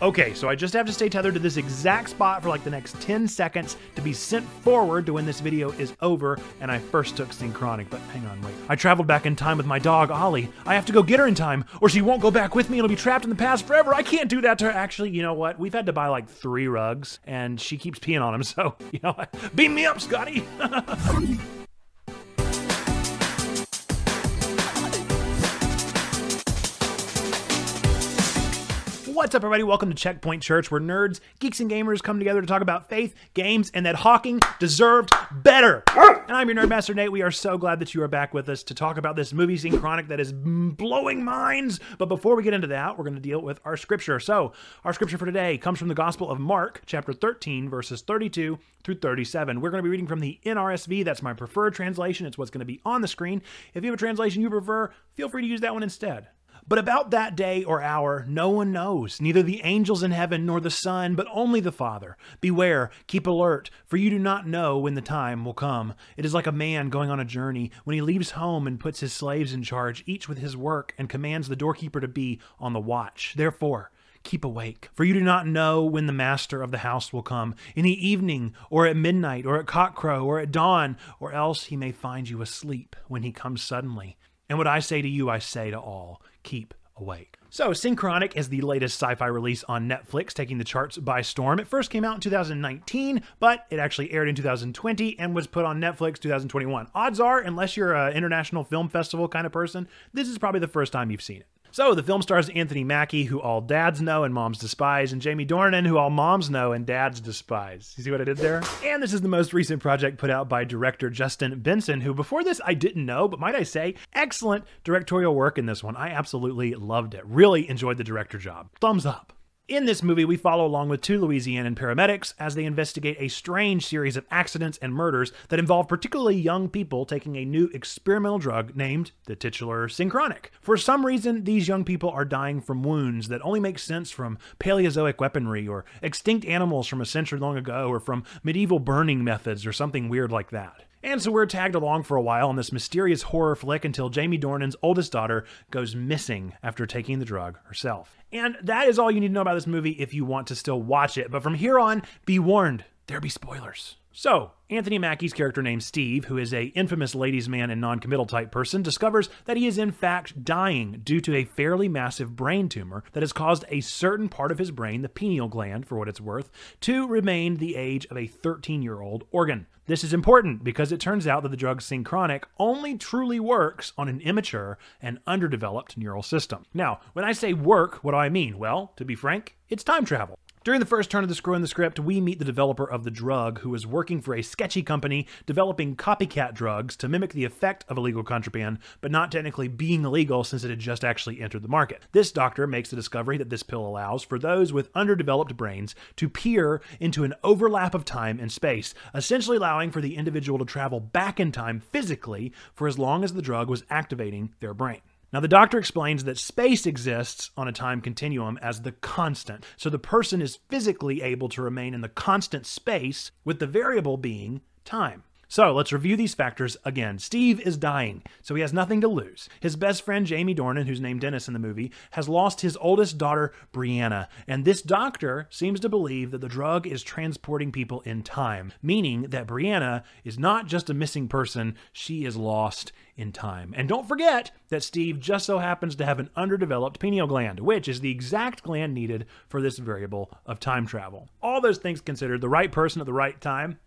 Okay, so I just have to stay tethered to this exact spot for like the next 10 seconds to be sent forward to when this video is over and I first took Synchronic. But hang on, wait. I traveled back in time with my dog, Ollie. I have to go get her in time, or she won't go back with me and will be trapped in the past forever. I can't do that to her. Actually, you know what? We've had to buy like three rugs and she keeps peeing on them, so, you know, beam me up, Scotty. What's up, everybody? Welcome to Checkpoint Church, where nerds, geeks, and gamers come together to talk about faith, games, and that Hawking deserved better. And I'm your Nerdmaster Nate. We are so glad that you are back with us to talk about this movie Synchronic that is blowing minds. But before we get into that, we're going to deal with our scripture. So, our scripture for today comes from the Gospel of Mark, chapter 13, verses 32 through 37. We're going to be reading from the NRSV. That's my preferred translation. It's what's going to be on the screen. If you have a translation you prefer, feel free to use that one instead. But about that day or hour no one knows, neither the angels in heaven nor the Son, but only the Father. Beware, keep alert, for you do not know when the time will come. It is like a man going on a journey, when he leaves home and puts his slaves in charge, each with his work, and commands the doorkeeper to be on the watch. Therefore, keep awake, for you do not know when the master of the house will come, in the evening, or at midnight, or at cockcrow, or at dawn, or else he may find you asleep when he comes suddenly. And what I say to you, I say to all keep awake. So, Synchronic is the latest sci fi release on Netflix, taking the charts by storm. It first came out in 2019, but it actually aired in 2020 and was put on Netflix 2021. Odds are, unless you're an international film festival kind of person, this is probably the first time you've seen it. So the film stars Anthony Mackie, who all dads know and moms despise, and Jamie Dornan, who all moms know and dads despise. You see what I did there? And this is the most recent project put out by director Justin Benson, who before this I didn't know, but might I say, excellent directorial work in this one. I absolutely loved it. Really enjoyed the director job. Thumbs up. In this movie, we follow along with two Louisianan paramedics as they investigate a strange series of accidents and murders that involve particularly young people taking a new experimental drug named the titular Synchronic. For some reason, these young people are dying from wounds that only make sense from Paleozoic weaponry or extinct animals from a century long ago or from medieval burning methods or something weird like that. And so we're tagged along for a while on this mysterious horror flick until Jamie Dornan's oldest daughter goes missing after taking the drug herself. And that is all you need to know about this movie if you want to still watch it. But from here on, be warned, there be spoilers. So, Anthony Mackie's character named Steve, who is a infamous ladies' man and non-committal type person, discovers that he is in fact dying due to a fairly massive brain tumor that has caused a certain part of his brain, the pineal gland for what it's worth, to remain the age of a 13-year-old organ. This is important because it turns out that the drug Synchronic only truly works on an immature and underdeveloped neural system. Now, when I say work, what do I mean? Well, to be frank, it's time travel. During the first turn of the screw in the script, we meet the developer of the drug who is working for a sketchy company developing copycat drugs to mimic the effect of illegal contraband, but not technically being illegal since it had just actually entered the market. This doctor makes the discovery that this pill allows for those with underdeveloped brains to peer into an overlap of time and space, essentially allowing for the individual to travel back in time physically for as long as the drug was activating their brain. Now, the doctor explains that space exists on a time continuum as the constant, so the person is physically able to remain in the constant space, with the variable being time. So let's review these factors again. Steve is dying, so he has nothing to lose. His best friend, Jamie Dornan, who's named Dennis in the movie, has lost his oldest daughter, Brianna. And this doctor seems to believe that the drug is transporting people in time, meaning that Brianna is not just a missing person, she is lost in time. And don't forget that Steve just so happens to have an underdeveloped pineal gland, which is the exact gland needed for this variable of time travel. All those things considered, the right person at the right time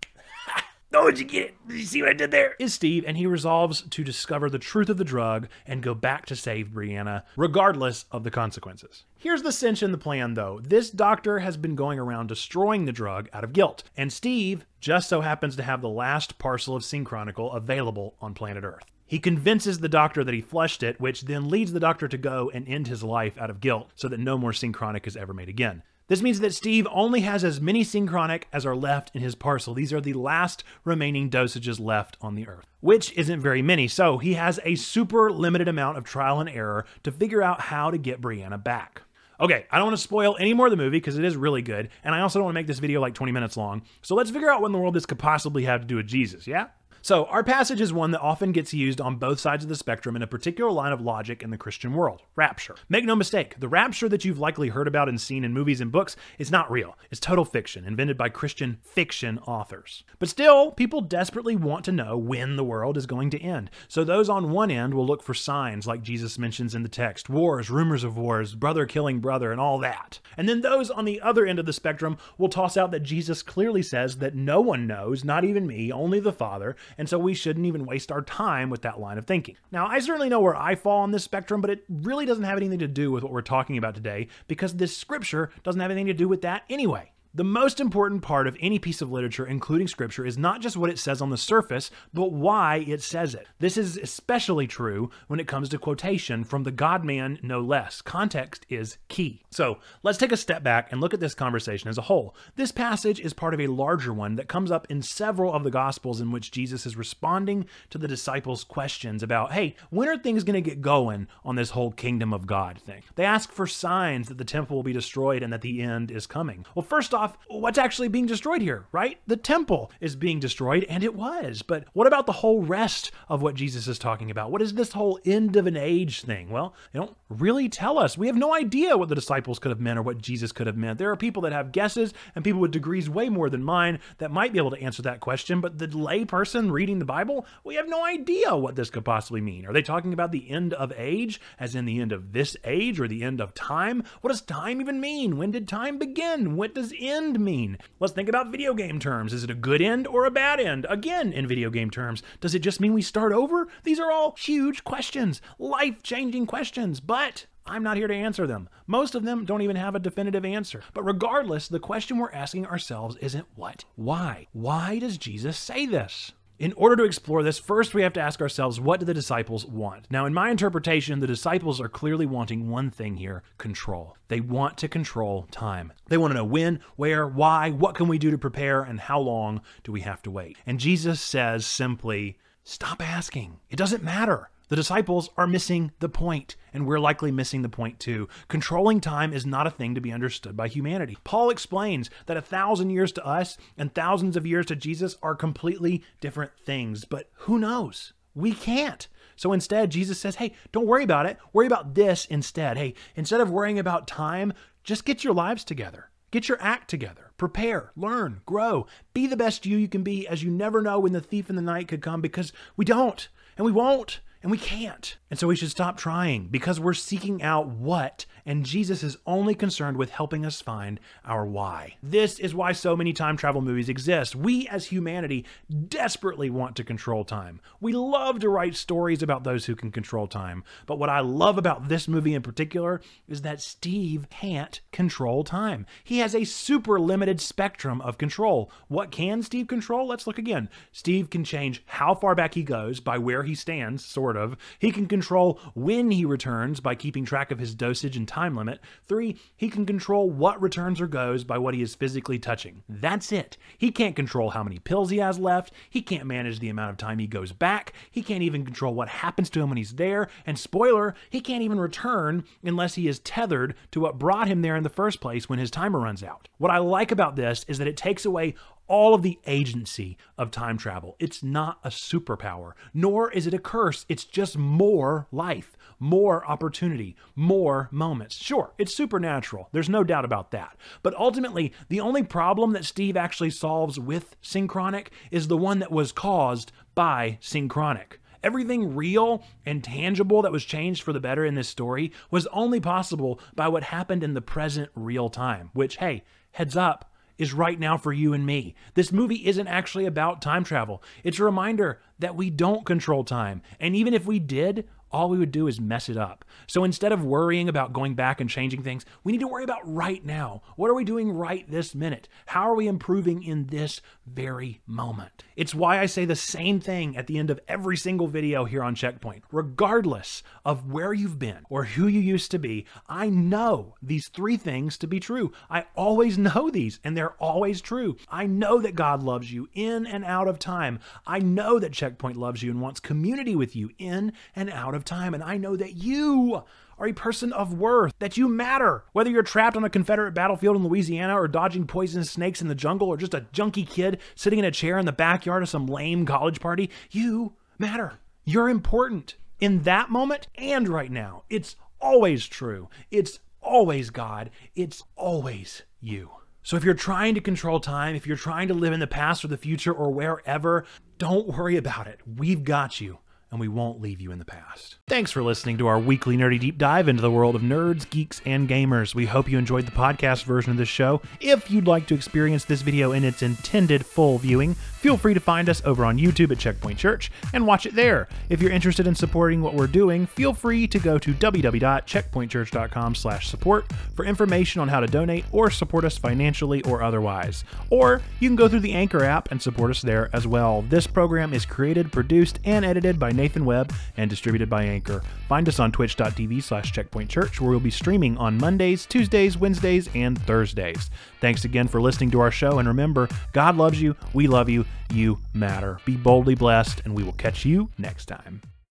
Did you get it? Did you see what I did there? Is Steve, and he resolves to discover the truth of the drug and go back to save Brianna, regardless of the consequences. Here's the cinch in the plan, though. This doctor has been going around destroying the drug out of guilt, and Steve just so happens to have the last parcel of Synchronical available on planet Earth. He convinces the doctor that he flushed it, which then leads the doctor to go and end his life out of guilt so that no more Synchronic is ever made again. This means that Steve only has as many synchronic as are left in his parcel. These are the last remaining dosages left on the Earth, which isn't very many. So he has a super limited amount of trial and error to figure out how to get Brianna back. Okay, I don't want to spoil any more of the movie because it is really good, and I also don't want to make this video like 20 minutes long. So let's figure out what in the world this could possibly have to do with Jesus, yeah? So, our passage is one that often gets used on both sides of the spectrum in a particular line of logic in the Christian world rapture. Make no mistake, the rapture that you've likely heard about and seen in movies and books is not real. It's total fiction, invented by Christian fiction authors. But still, people desperately want to know when the world is going to end. So, those on one end will look for signs like Jesus mentions in the text wars, rumors of wars, brother killing brother, and all that. And then those on the other end of the spectrum will toss out that Jesus clearly says that no one knows, not even me, only the Father, and so we shouldn't even waste our time with that line of thinking. Now, I certainly know where I fall on this spectrum, but it really doesn't have anything to do with what we're talking about today because this scripture doesn't have anything to do with that anyway. The most important part of any piece of literature, including scripture, is not just what it says on the surface, but why it says it. This is especially true when it comes to quotation from the God man, no less. Context is key. So let's take a step back and look at this conversation as a whole. This passage is part of a larger one that comes up in several of the Gospels in which Jesus is responding to the disciples' questions about, hey, when are things going to get going on this whole kingdom of God thing? They ask for signs that the temple will be destroyed and that the end is coming. Well, first off, off what's actually being destroyed here, right? The temple is being destroyed, and it was. But what about the whole rest of what Jesus is talking about? What is this whole end of an age thing? Well, they don't really tell us. We have no idea what the disciples could have meant or what Jesus could have meant. There are people that have guesses and people with degrees way more than mine that might be able to answer that question, but the lay person reading the Bible, we have no idea what this could possibly mean. Are they talking about the end of age, as in the end of this age or the end of time? What does time even mean? When did time begin? What does end end mean? Let's think about video game terms. Is it a good end or a bad end? Again, in video game terms, does it just mean we start over? These are all huge questions, life changing questions, but I'm not here to answer them. Most of them don't even have a definitive answer. But regardless, the question we're asking ourselves isn't what? Why? Why does Jesus say this? In order to explore this, first we have to ask ourselves what do the disciples want? Now, in my interpretation, the disciples are clearly wanting one thing here control. They want to control time. They want to know when, where, why, what can we do to prepare, and how long do we have to wait? And Jesus says simply, Stop asking. It doesn't matter. The disciples are missing the point, and we're likely missing the point too. Controlling time is not a thing to be understood by humanity. Paul explains that a thousand years to us and thousands of years to Jesus are completely different things, but who knows? We can't. So instead, Jesus says, hey, don't worry about it. Worry about this instead. Hey, instead of worrying about time, just get your lives together. Get your act together. Prepare, learn, grow. Be the best you you can be as you never know when the thief in the night could come because we don't and we won't and we can't. And so we should stop trying because we're seeking out what, and Jesus is only concerned with helping us find our why. This is why so many time travel movies exist. We as humanity desperately want to control time. We love to write stories about those who can control time. But what I love about this movie in particular is that Steve can't control time. He has a super limited spectrum of control. What can Steve control? Let's look again. Steve can change how far back he goes by where he stands, sort sort of. He can control when he returns by keeping track of his dosage and time limit. Three, he can control what returns or goes by what he is physically touching. That's it. He can't control how many pills he has left. He can't manage the amount of time he goes back. He can't even control what happens to him when he's there. And spoiler, he can't even return unless he is tethered to what brought him there in the first place when his timer runs out. What I like about this is that it takes away all of the agency of time travel. It's not a superpower, nor is it a curse. It's just more life, more opportunity, more moments. Sure, it's supernatural. There's no doubt about that. But ultimately, the only problem that Steve actually solves with Synchronic is the one that was caused by Synchronic. Everything real and tangible that was changed for the better in this story was only possible by what happened in the present real time, which, hey, heads up, is right now for you and me. This movie isn't actually about time travel. It's a reminder that we don't control time. And even if we did, all we would do is mess it up. So instead of worrying about going back and changing things, we need to worry about right now. What are we doing right this minute? How are we improving in this very moment? It's why I say the same thing at the end of every single video here on Checkpoint. Regardless of where you've been or who you used to be, I know these three things to be true. I always know these, and they're always true. I know that God loves you in and out of time. I know that Checkpoint loves you and wants community with you in and out of of time, and I know that you are a person of worth, that you matter. Whether you're trapped on a Confederate battlefield in Louisiana or dodging poisonous snakes in the jungle or just a junky kid sitting in a chair in the backyard of some lame college party, you matter. You're important in that moment and right now. It's always true. It's always God. It's always you. So if you're trying to control time, if you're trying to live in the past or the future or wherever, don't worry about it. We've got you and we won't leave you in the past. Thanks for listening to our weekly nerdy deep dive into the world of nerds, geeks, and gamers. We hope you enjoyed the podcast version of this show. If you'd like to experience this video in its intended full viewing, feel free to find us over on YouTube at Checkpoint Church and watch it there. If you're interested in supporting what we're doing, feel free to go to www.checkpointchurch.com/support for information on how to donate or support us financially or otherwise. Or you can go through the Anchor app and support us there as well. This program is created, produced, and edited by Nathan Webb and distributed by Anchor. Find us on twitch.tv slash checkpointchurch where we'll be streaming on Mondays, Tuesdays, Wednesdays, and Thursdays. Thanks again for listening to our show, and remember, God loves you, we love you, you matter. Be boldly blessed, and we will catch you next time.